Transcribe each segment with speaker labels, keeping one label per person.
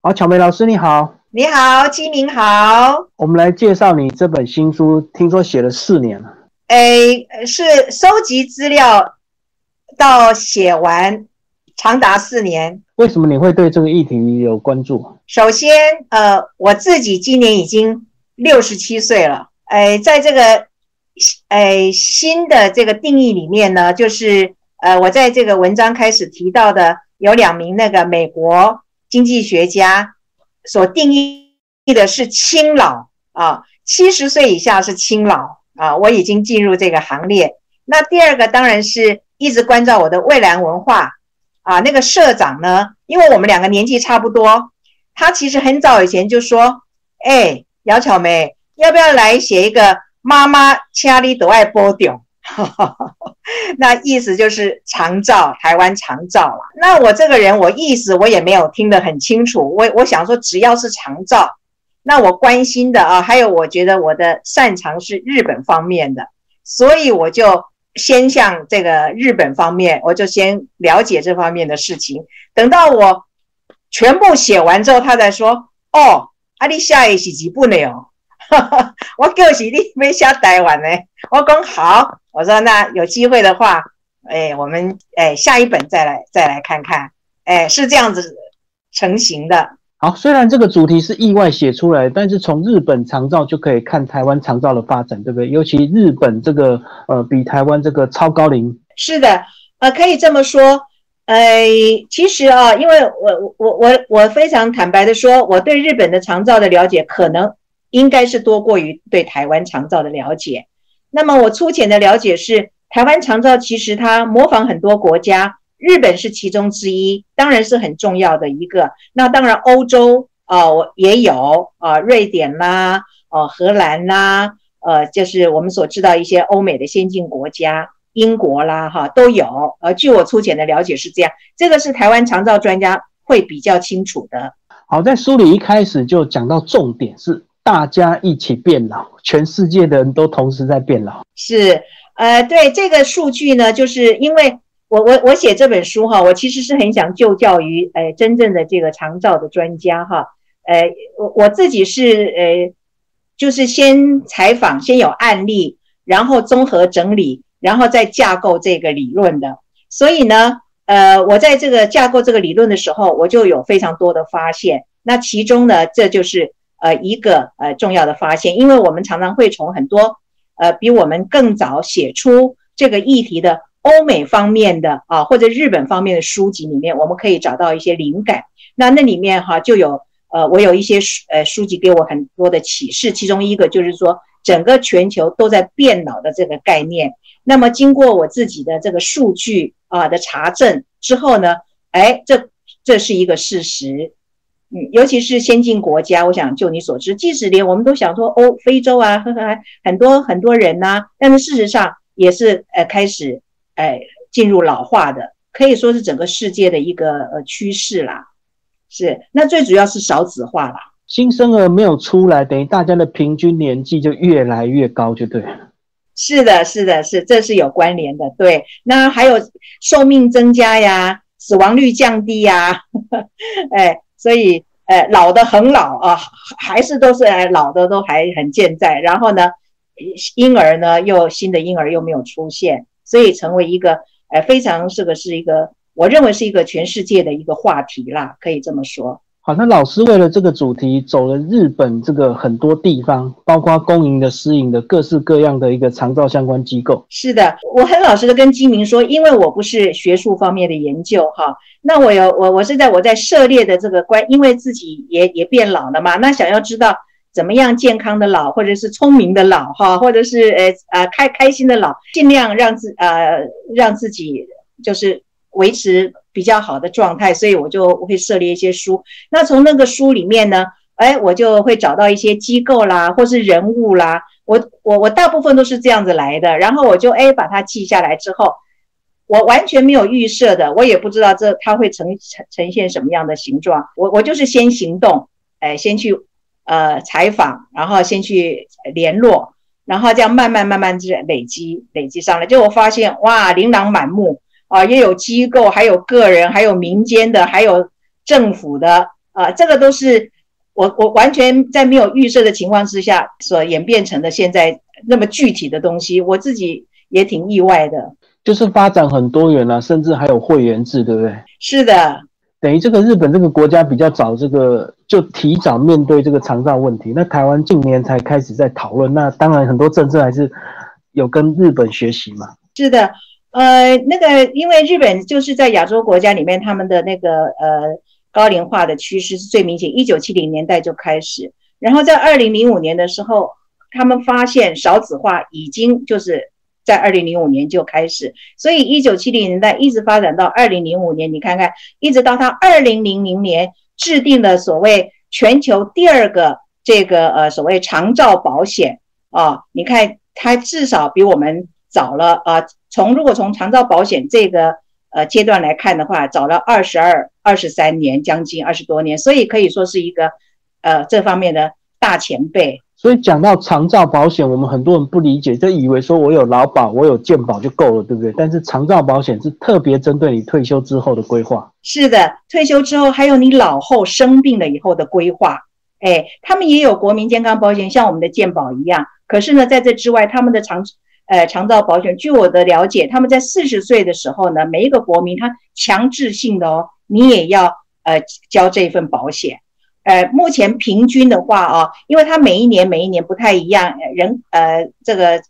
Speaker 1: 好，巧梅老师你好，
Speaker 2: 你好，金明好。
Speaker 1: 我们来介绍你这本新书，听说写了四年了。
Speaker 2: 诶，是收集资料到写完，长达四年。
Speaker 1: 为什么你会对这个议题有关注？
Speaker 2: 首先，呃，我自己今年已经六十七岁了。诶，在这个诶新的这个定义里面呢，就是呃，我在这个文章开始提到的有两名那个美国。经济学家所定义的是青老啊，七十岁以下是青老啊，我已经进入这个行列。那第二个当然是一直关照我的蔚蓝文化啊，那个社长呢，因为我们两个年纪差不多，他其实很早以前就说：“哎，姚巧梅，要不要来写一个妈妈家里都爱播掉？” 那意思就是长照，台湾长照了。那我这个人，我意思我也没有听得很清楚。我我想说，只要是长照，那我关心的啊，还有我觉得我的擅长是日本方面的，所以我就先向这个日本方面，我就先了解这方面的事情。等到我全部写完之后，他再说：“哦，阿你下一期几部呢？哦，我就是你没写台湾呢。”我讲好。我说那有机会的话，哎，我们哎下一本再来再来看看，哎是这样子成型的。
Speaker 1: 好，虽然这个主题是意外写出来，但是从日本长照就可以看台湾长照的发展，对不对？尤其日本这个呃比台湾这个超高龄。
Speaker 2: 是的，呃可以这么说，呃其实啊，因为我我我我非常坦白的说，我对日本的长照的了解可能应该是多过于对台湾长照的了解。那么我粗浅的了解是，台湾长照其实它模仿很多国家，日本是其中之一，当然是很重要的一个。那当然欧洲啊，我也有啊，瑞典啦，呃，荷兰啦，呃，就是我们所知道一些欧美的先进国家，英国啦，哈，都有。呃，据我粗浅的了解是这样，这个是台湾长照专家会比较清楚的。
Speaker 1: 好，在书里一开始就讲到重点是。大家一起变老，全世界的人都同时在变老。
Speaker 2: 是，呃，对这个数据呢，就是因为我我我写这本书哈，我其实是很想就教于呃真正的这个长照的专家哈，呃，我我自己是呃，就是先采访，先有案例，然后综合整理，然后再架构这个理论的。所以呢，呃，我在这个架构这个理论的时候，我就有非常多的发现。那其中呢，这就是。呃，一个呃重要的发现，因为我们常常会从很多呃比我们更早写出这个议题的欧美方面的啊，或者日本方面的书籍里面，我们可以找到一些灵感。那那里面哈就有呃，我有一些书呃书籍给我很多的启示，其中一个就是说整个全球都在变老的这个概念。那么经过我自己的这个数据啊的查证之后呢，哎，这这是一个事实。嗯，尤其是先进国家，我想就你所知，即使连我们都想说欧非洲啊，呵呵，很多很多人呐，但是事实上也是呃开始哎进入老化的，可以说是整个世界的一个呃趋势啦。是，那最主要是少子化啦，
Speaker 1: 新生儿没有出来，等于大家的平均年纪就越来越高，就对了。
Speaker 2: 是的，是的，是，这是有关联的。对，那还有寿命增加呀，死亡率降低呀，哎。所以，呃，老的很老啊，还是都是老的都还很健在。然后呢，婴儿呢又新的婴儿又没有出现，所以成为一个，呃，非常这个是一个，我认为是一个全世界的一个话题啦，可以这么说。
Speaker 1: 好，那老师为了这个主题走了日本这个很多地方，包括公营的、私营的，各式各样的一个长照相关机构。
Speaker 2: 是的，我很老实的跟金明说，因为我不是学术方面的研究哈，那我有我我是在我在涉猎的这个关，因为自己也也变老了嘛，那想要知道怎么样健康的老，或者是聪明的老哈，或者是呃呃开开心的老，尽量让自呃让自己就是维持。比较好的状态，所以我就会设立一些书。那从那个书里面呢，哎，我就会找到一些机构啦，或是人物啦。我我我大部分都是这样子来的。然后我就哎把它记下来之后，我完全没有预设的，我也不知道这它会呈呈呈现什么样的形状。我我就是先行动，哎，先去呃采访，然后先去联络，然后这样慢慢慢慢就累积累积上来。就我发现哇，琳琅满目。啊，也有机构，还有个人，还有民间的，还有政府的，啊，这个都是我我完全在没有预设的情况之下所演变成的现在那么具体的东西，我自己也挺意外的。
Speaker 1: 就是发展很多元啊，甚至还有会员制，对不对？
Speaker 2: 是的，
Speaker 1: 等于这个日本这个国家比较早，这个就提早面对这个长照问题。那台湾近年才开始在讨论，那当然很多政策还是有跟日本学习嘛。
Speaker 2: 是的，呃，那个因为日本就是在亚洲国家里面，他们的那个呃高龄化的趋势是最明显，一九七零年代就开始，然后在二零零五年的时候，他们发现少子化已经就是。在二零零五年就开始，所以一九七零年代一直发展到二零零五年，你看看，一直到他二零零零年制定的所谓全球第二个这个呃所谓长照保险啊，你看它至少比我们早了啊。从如果从长照保险这个呃阶段来看的话，找了二十二、二十三年，将近二十多年，所以可以说是一个呃这方面的大前辈。
Speaker 1: 所以讲到长照保险，我们很多人不理解，就以为说我有劳保，我有健保就够了，对不对？但是长照保险是特别针对你退休之后的规划。
Speaker 2: 是的，退休之后还有你老后生病了以后的规划。哎，他们也有国民健康保险，像我们的健保一样。可是呢，在这之外，他们的长呃长照保险，据我的了解，他们在四十岁的时候呢，每一个国民他强制性的哦，你也要呃交这份保险。呃，目前平均的话啊，因为它每一年每一年不太一样，人呃这个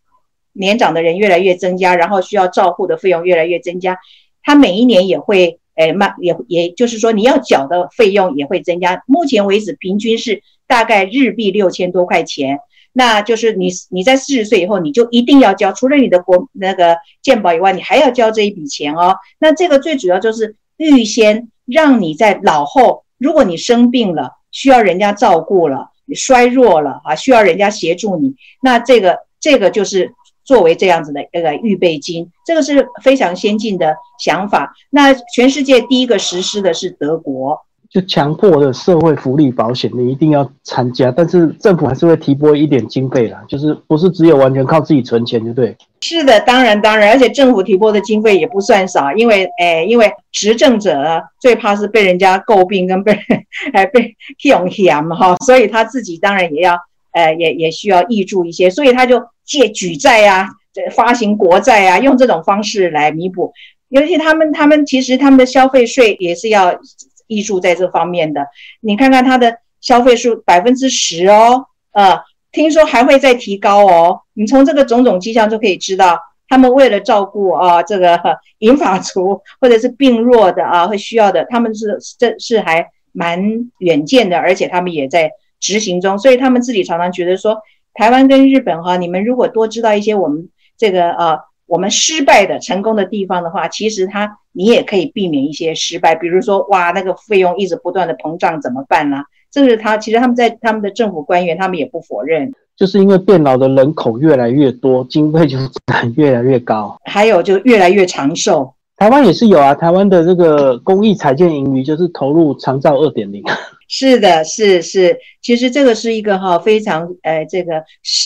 Speaker 2: 年长的人越来越增加，然后需要照护的费用越来越增加，他每一年也会诶慢也也就是说你要缴的费用也会增加。目前为止平均是大概日币六千多块钱，那就是你你在四十岁以后你就一定要交，除了你的国那个健保以外，你还要交这一笔钱哦。那这个最主要就是预先让你在老后，如果你生病了。需要人家照顾了，你衰弱了啊，需要人家协助你，那这个这个就是作为这样子的那个预备金，这个是非常先进的想法。那全世界第一个实施的是德国。
Speaker 1: 就强迫的社会福利保险，你一定要参加，但是政府还是会提拨一点经费啦，就是不是只有完全靠自己存钱，就对。
Speaker 2: 是的，当然当然，而且政府提拨的经费也不算少，因为诶，因为执政者最怕是被人家诟病跟被哎被用嫌嘛哈，所以他自己当然也要呃也也需要挹注一些，所以他就借举债啊，发行国债啊，用这种方式来弥补。尤其他们他们其实他们的消费税也是要。艺术在这方面的，你看看它的消费数百分之十哦，呃，听说还会再提高哦。你从这个种种迹象就可以知道，他们为了照顾啊这个 银发族或者是病弱的啊会需要的，他们是这是还蛮远见的，而且他们也在执行中。所以他们自己常常觉得说，台湾跟日本哈，你们如果多知道一些我们这个呃我们失败的成功的地方的话，其实他。你也可以避免一些失败，比如说，哇，那个费用一直不断的膨胀怎么办呢？这是他其实他们在他们的政府官员，他们也不否认，
Speaker 1: 就是因为变老的人口越来越多，经费就越来越高，
Speaker 2: 还有就越来越长寿。
Speaker 1: 台湾也是有啊，台湾的这个公益彩建盈余就是投入长照二点零。
Speaker 2: 是的，是是，其实这个是一个哈非常呃这个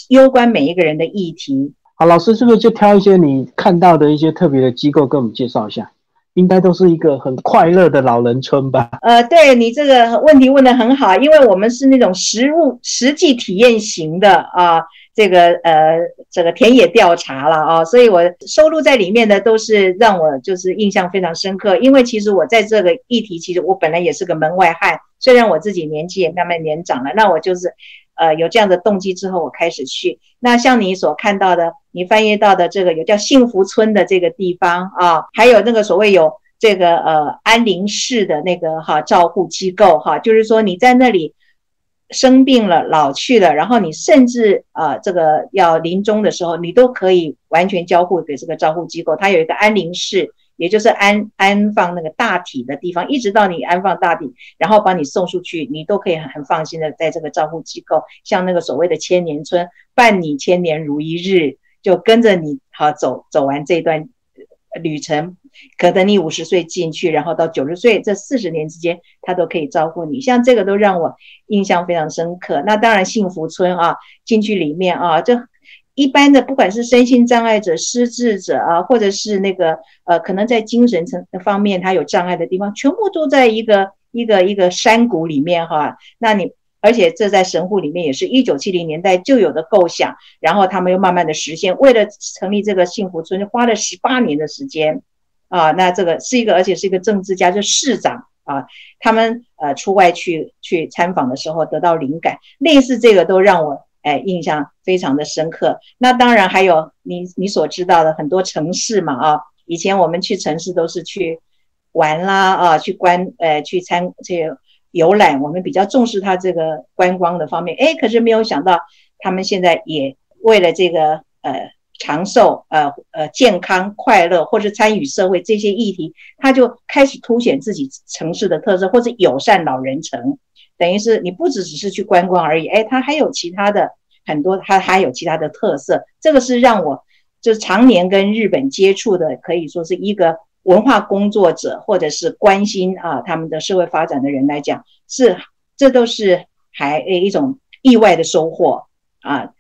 Speaker 2: 攸关每一个人的议题。
Speaker 1: 老师是不是就挑一些你看到的一些特别的机构跟我们介绍一下？应该都是一个很快乐的老人村吧？
Speaker 2: 呃，对你这个问题问得很好，因为我们是那种实物、实际体验型的啊，这个呃，这个田野调查了啊，所以我收录在里面的都是让我就是印象非常深刻。因为其实我在这个议题，其实我本来也是个门外汉，虽然我自己年纪也慢慢年长了，那我就是。呃，有这样的动机之后，我开始去。那像你所看到的，你翻译到的这个有叫幸福村的这个地方啊，还有那个所谓有这个呃安宁室的那个哈照护机构哈，就是说你在那里生病了、老去了，然后你甚至啊这个要临终的时候，你都可以完全交付给这个照护机构，它有一个安宁室。也就是安安放那个大体的地方，一直到你安放大体，然后把你送出去，你都可以很很放心的在这个照护机构，像那个所谓的千年村，伴你千年如一日，就跟着你好走走完这段旅程，可等你五十岁进去，然后到九十岁这四十年之间，他都可以照顾你，像这个都让我印象非常深刻。那当然幸福村啊，进去里面啊，这。一般的，不管是身心障碍者、失智者啊，或者是那个呃，可能在精神层方面他有障碍的地方，全部都在一个一个一个山谷里面哈，那你而且这在神户里面也是一九七零年代就有的构想，然后他们又慢慢的实现，为了成立这个幸福村，花了十八年的时间啊，那这个是一个而且是一个政治家，就市长啊，他们呃出外去去参访的时候得到灵感，类似这个都让我。哎，印象非常的深刻。那当然还有你你所知道的很多城市嘛啊，以前我们去城市都是去玩啦啊，去观呃去参这个游览，我们比较重视它这个观光的方面。哎，可是没有想到他们现在也为了这个呃长寿呃呃健康快乐或者参与社会这些议题，他就开始凸显自己城市的特色，或者友善老人城。等于是你不只只是去观光而已，哎，它还有其他的很多，它还有其他的特色。这个是让我就常年跟日本接触的，可以说是一个文化工作者或者是关心啊他们的社会发展的人来讲，是这都是还一种意外的收获啊。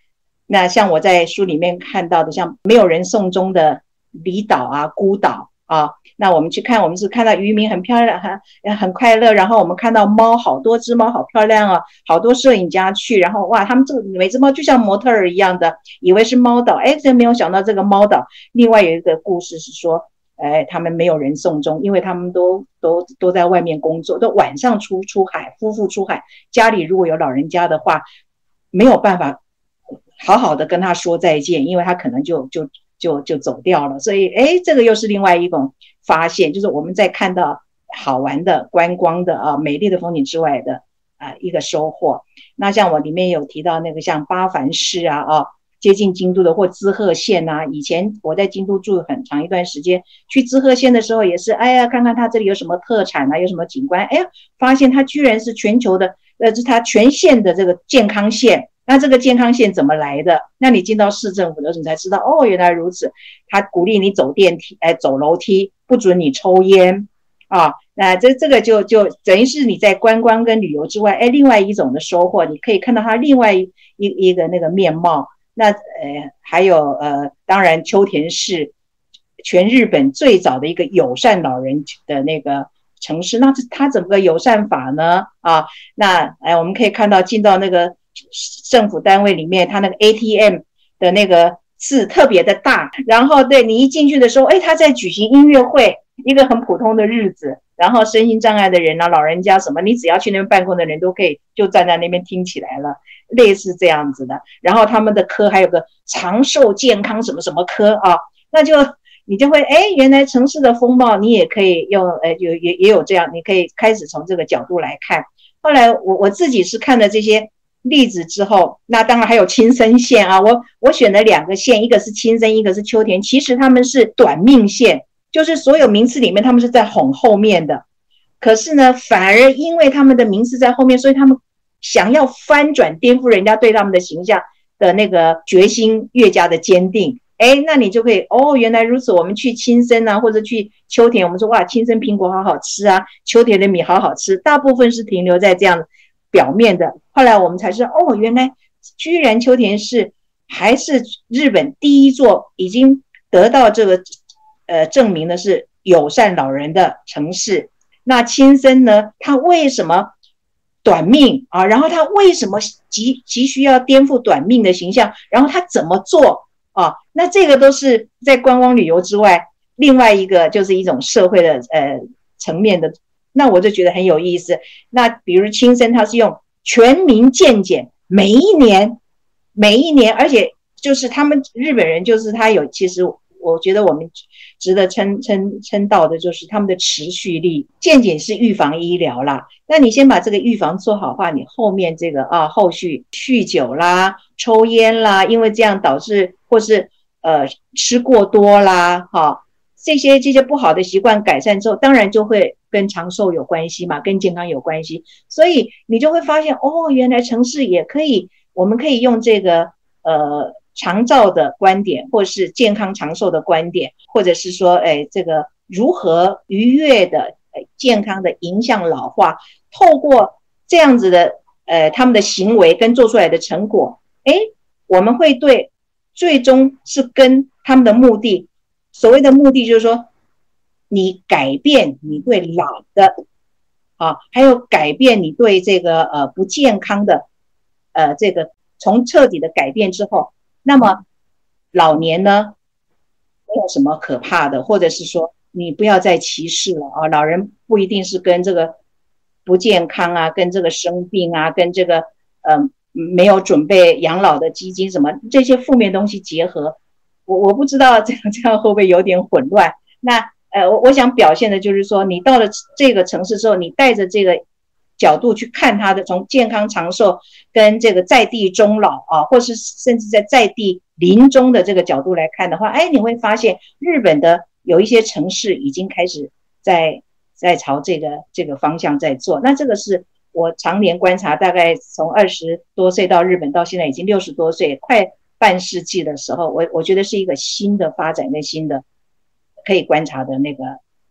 Speaker 2: 那像我在书里面看到的，像没有人送终的离岛啊、孤岛啊。那我们去看，我们是看到渔民很漂亮，很很快乐。然后我们看到猫，好多只猫，好漂亮啊！好多摄影家去，然后哇，他们这个每只猫就像模特儿一样的，以为是猫岛，哎，真没有想到这个猫岛。另外有一个故事是说，哎，他们没有人送终，因为他们都都都在外面工作，都晚上出出海，夫妇出海，家里如果有老人家的话，没有办法好好的跟他说再见，因为他可能就就就就走掉了。所以，哎，这个又是另外一种。发现就是我们在看到好玩的观光的啊美丽的风景之外的啊一个收获。那像我里面有提到那个像八幡市啊啊接近京都的或滋贺县呐，以前我在京都住很长一段时间，去滋贺县的时候也是，哎呀看看它这里有什么特产啊，有什么景观，哎呀发现它居然是全球的，呃是它全县的这个健康县。那这个健康线怎么来的？那你进到市政府的时候，才知道哦，原来如此。他鼓励你走电梯，哎，走楼梯，不准你抽烟啊。那这这个就就等于是你在观光跟旅游之外，哎，另外一种的收获，你可以看到它另外一一个那个面貌。那呃，还有呃，当然秋田市全日本最早的一个友善老人的那个城市，那它整个友善法呢啊，那哎，我们可以看到进到那个。政府单位里面，他那个 ATM 的那个字特别的大，然后对你一进去的时候，哎，他在举行音乐会，一个很普通的日子，然后身心障碍的人啊、老人家什么，你只要去那边办公的人都可以就站在那边听起来了，类似这样子的。然后他们的科还有个长寿健康什么什么科啊，那就你就会哎，原来城市的风貌你也可以用，呃，有也也有这样，你可以开始从这个角度来看。后来我我自己是看了这些。例子之后，那当然还有青森县啊。我我选了两个县，一个是青森，一个是秋田。其实他们是短命县，就是所有名次里面他们是在哄后面的。可是呢，反而因为他们的名次在后面，所以他们想要翻转、颠覆人家对他们的形象的那个决心越加的坚定。哎，那你就可以哦，原来如此。我们去青森啊，或者去秋田，我们说哇，青森苹果好好吃啊，秋田的米好好吃。大部分是停留在这样。表面的，后来我们才知道，哦，原来居然秋田市还是日本第一座已经得到这个呃证明的是友善老人的城市。那亲生呢，他为什么短命啊？然后他为什么急急需要颠覆短命的形象？然后他怎么做啊？那这个都是在观光旅游之外，另外一个就是一种社会的呃层面的。那我就觉得很有意思。那比如轻生，他是用全民健检，每一年，每一年，而且就是他们日本人，就是他有，其实我觉得我们值得称称称道的，就是他们的持续力。健检是预防医疗啦，那你先把这个预防做好话，你后面这个啊，后续酗酒啦、抽烟啦，因为这样导致或是呃吃过多啦，哈，这些这些不好的习惯改善之后，当然就会。跟长寿有关系嘛，跟健康有关系，所以你就会发现哦，原来城市也可以，我们可以用这个呃长照的观点，或是健康长寿的观点，或者是说，哎，这个如何愉悦的、健康的影响老化，透过这样子的呃他们的行为跟做出来的成果，哎，我们会对最终是跟他们的目的，所谓的目的就是说。你改变你对老的啊，还有改变你对这个呃不健康的呃这个从彻底的改变之后，那么老年呢没有什么可怕的，或者是说你不要再歧视了啊，老人不一定是跟这个不健康啊，跟这个生病啊，跟这个嗯没有准备养老的基金什么这些负面东西结合，我我不知道这样这样会不会有点混乱？那。呃，我我想表现的就是说，你到了这个城市之后，你带着这个角度去看他的，从健康长寿跟这个在地终老啊，或是甚至在在地临终的这个角度来看的话，哎，你会发现日本的有一些城市已经开始在在朝这个这个方向在做。那这个是我常年观察，大概从二十多岁到日本到现在已经六十多岁，快半世纪的时候，我我觉得是一个新的发展跟新的。可以观察的那个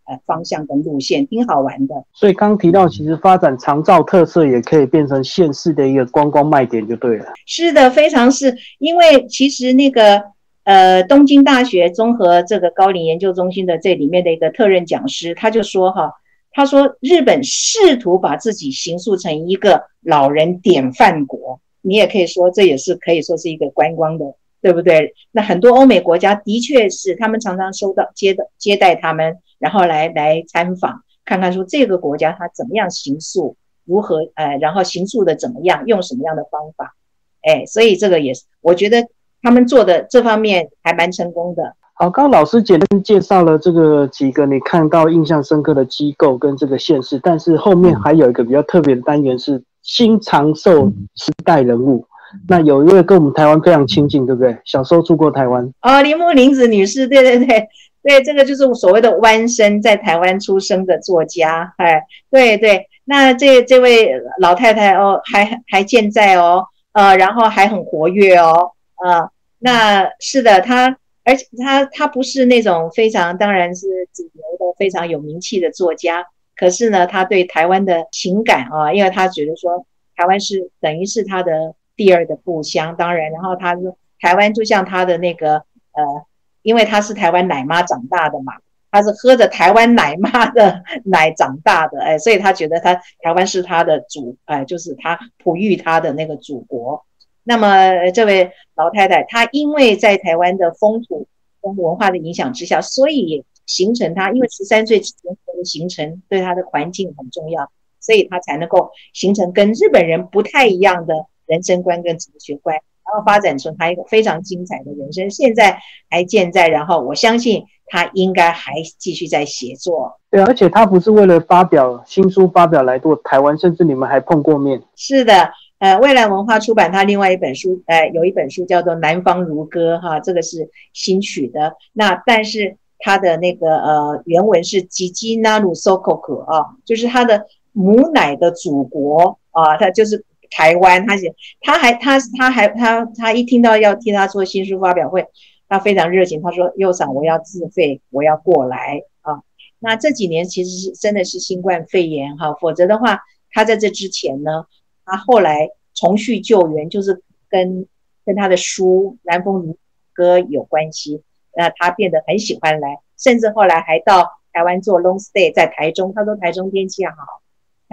Speaker 2: 呃方向跟路线，挺好玩的。
Speaker 1: 所以刚提到，其实发展长照特色也可以变成县市的一个观光卖点，就对了。
Speaker 2: 是的，非常是。因为其实那个呃东京大学综合这个高龄研究中心的这里面的一个特任讲师，他就说哈，他说日本试图把自己形塑成一个老人典范国，你也可以说这也是可以说是一个观光的。对不对？那很多欧美国家的确是，他们常常收到接的接待他们，然后来来参访，看看说这个国家它怎么样行塑，如何呃，然后行塑的怎么样，用什么样的方法，哎，所以这个也是，我觉得他们做的这方面还蛮成功的。
Speaker 1: 好，刚刚老师简单介绍了这个几个你看到印象深刻的机构跟这个县市，但是后面还有一个比较特别的单元是新长寿时代人物。那有一位跟我们台湾非常亲近，对不对？小时候住过台湾
Speaker 2: 哦，铃木玲子女士，对对对 对，这个就是所谓的弯生，在台湾出生的作家，哎，对对，那这这位老太太哦，还还健在哦，呃，然后还很活跃哦，呃，那是的，她，而且她她不是那种非常，当然是主流的非常有名气的作家，可是呢，他对台湾的情感啊，因为他觉得说台湾是等于是他的。第二的故乡，当然，然后他说台湾就像他的那个呃，因为他是台湾奶妈长大的嘛，他是喝着台湾奶妈的奶长大的，哎，所以他觉得他台湾是他的祖，哎，就是他哺育他的那个祖国。那么这位老太太，她因为在台湾的风土跟文化的影响之下，所以形成她，因为十三岁之前的形成对他的环境很重要，所以他才能够形成跟日本人不太一样的。人生观跟哲学观，然后发展出他一个非常精彩的人生，现在还健在。然后我相信他应该还继续在写作。
Speaker 1: 对，而且他不是为了发表新书发表来做台湾，甚至你们还碰过面。
Speaker 2: 是的，呃，未来文化出版他另外一本书，呃，有一本书叫做《南方如歌》哈，这个是新取的。那但是他的那个呃原文是吉吉纳鲁索可可啊，就是他的母奶的祖国啊，他就是。台湾，他写，他还，他，他还，他，他一听到要替他做新书发表会，他非常热情。他说：“右嗓，我要自费，我要过来啊。”那这几年其实是真的是新冠肺炎哈，否则的话，他在这之前呢，他后来重续救援，就是跟跟他的书《南风如歌》有关系。那他变得很喜欢来，甚至后来还到台湾做 long stay，在台中，他说台中天气好。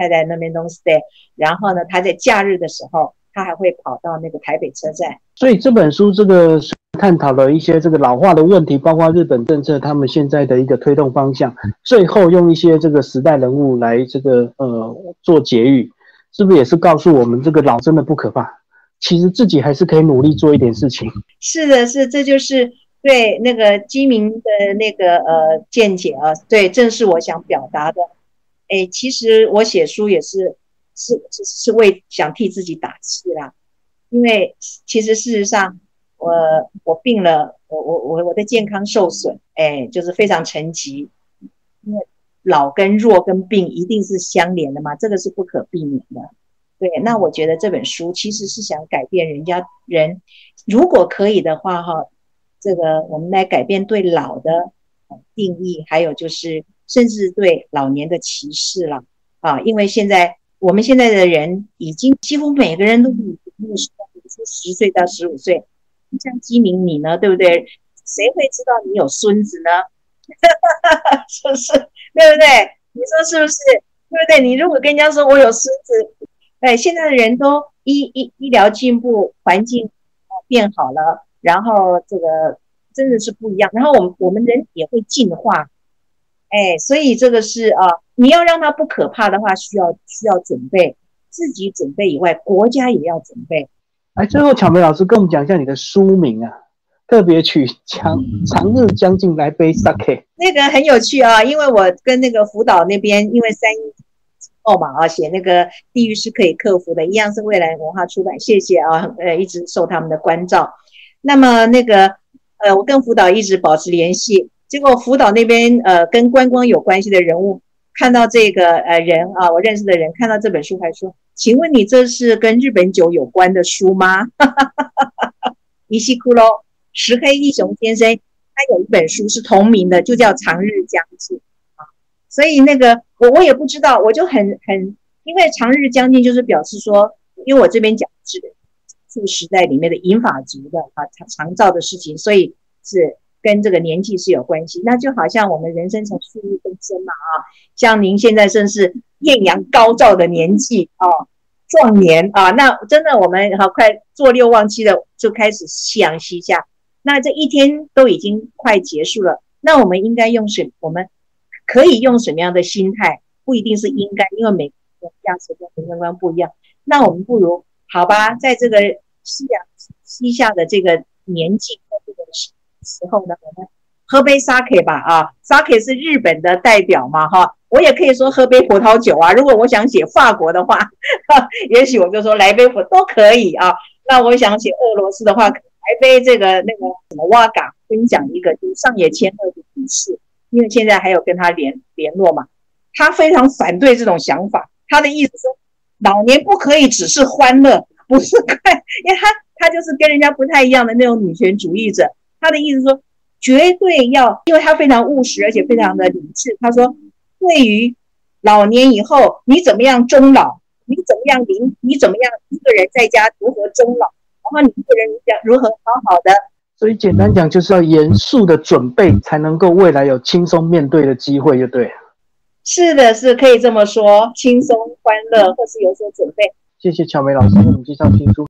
Speaker 2: 他在那边 long stay，然后呢，他在假日的时候，他还会跑到那个台北车站。
Speaker 1: 所以这本书这个探讨了一些这个老化的问题，包括日本政策他们现在的一个推动方向。最后用一些这个时代人物来这个呃做结语，是不是也是告诉我们这个老真的不可怕？其实自己还是可以努力做一点事情。
Speaker 2: 是的，是，这就是对那个基民的那个呃见解啊，对，正是我想表达的。哎，其实我写书也是是是是为想替自己打气啦，因为其实事实上我我病了，我我我我的健康受损，哎，就是非常沉疾，因为老跟弱跟病一定是相连的嘛，这个是不可避免的。对，那我觉得这本书其实是想改变人家人，如果可以的话哈，这个我们来改变对老的定义，还有就是。甚至对老年的歧视了啊！因为现在我们现在的人已经几乎每个人都比那个时候，比如说十岁到十五岁，像基民你呢，对不对？谁会知道你有孙子呢？哈哈哈是不是？对不对？你说是不是？对不对？你如果跟人家说我有孙子，哎，现在的人都医医医疗进步，环境变好了，然后这个真的是不一样。然后我们我们人也会进化，哎，所以这个是啊，你要让它不可怕的话，需要需要准备，自己准备以外，国家也要准备。
Speaker 1: 哎，最后巧梅老师跟我们讲一下你的书名啊。特别曲长长日将近来杯 sake，
Speaker 2: 那个很有趣啊，因为我跟那个福岛那边，因为三一哦嘛啊，写那个地狱是可以克服的，一样是未来文化出版，谢谢啊，呃，一直受他们的关照。那么那个呃，我跟福岛一直保持联系，结果福岛那边呃跟观光有关系的人物看到这个呃人啊，我认识的人看到这本书还说，请问你这是跟日本酒有关的书吗？伊西库罗。石黑一雄先生，他有一本书是同名的，就叫《长日将近》啊。所以那个我我也不知道，我就很很，因为长日将近就是表示说，因为我这边讲是这个时代里面的银法族的啊常常照的事情，所以是跟这个年纪是有关系。那就好像我们人生从岁月更深嘛啊，像您现在正是艳阳高照的年纪啊，壮年啊，那真的我们好快做六忘七的就开始夕阳西下。那这一天都已经快结束了，那我们应该用什？我们可以用什么样的心态？不一定是应该，因为每个人价值观、人生观不一样。那我们不如好吧，在这个夕阳西下的这个年纪的这个时时候呢，我们喝杯 sake 吧啊，sake 是日本的代表嘛哈，我也可以说喝杯葡萄酒啊。如果我想写法国的话，也许我就说来杯葡都可以啊。那我想写俄罗斯的话。来杯这个那个什么哇嘎分享一个，就是上野千鹤的故事，因为现在还有跟他联联络嘛。他非常反对这种想法，他的意思说，老年不可以只是欢乐，不是快，因为他他就是跟人家不太一样的那种女权主义者。他的意思说，绝对要，因为他非常务实，而且非常的理智。他说，对于老年以后你怎么样终老，你怎么样临，你怎么样一个人在家如何终老。然后你一个人讲如何好好的，
Speaker 1: 所以简单讲就是要严肃的准备，才能够未来有轻松面对的机会，就对。
Speaker 2: 是的，是可以这么说，轻松欢乐或是有所准备。
Speaker 1: 谢谢乔梅老师为我们介绍新书。